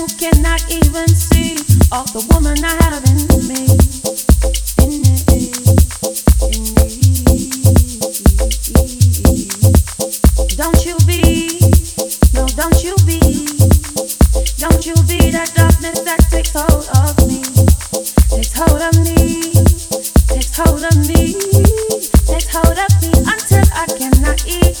who cannot even see all the woman I have in me. In me. Don't you be, no, don't you be, don't you be that darkness that takes hold of me, takes hold of me, takes hold of me, takes hold of me until I cannot eat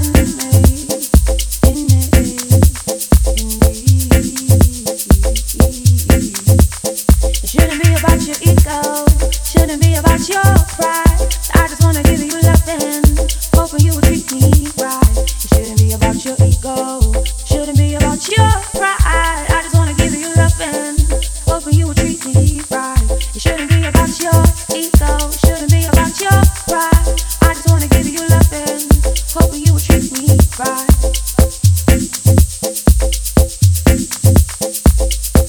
about your ego, shouldn't be about your pride.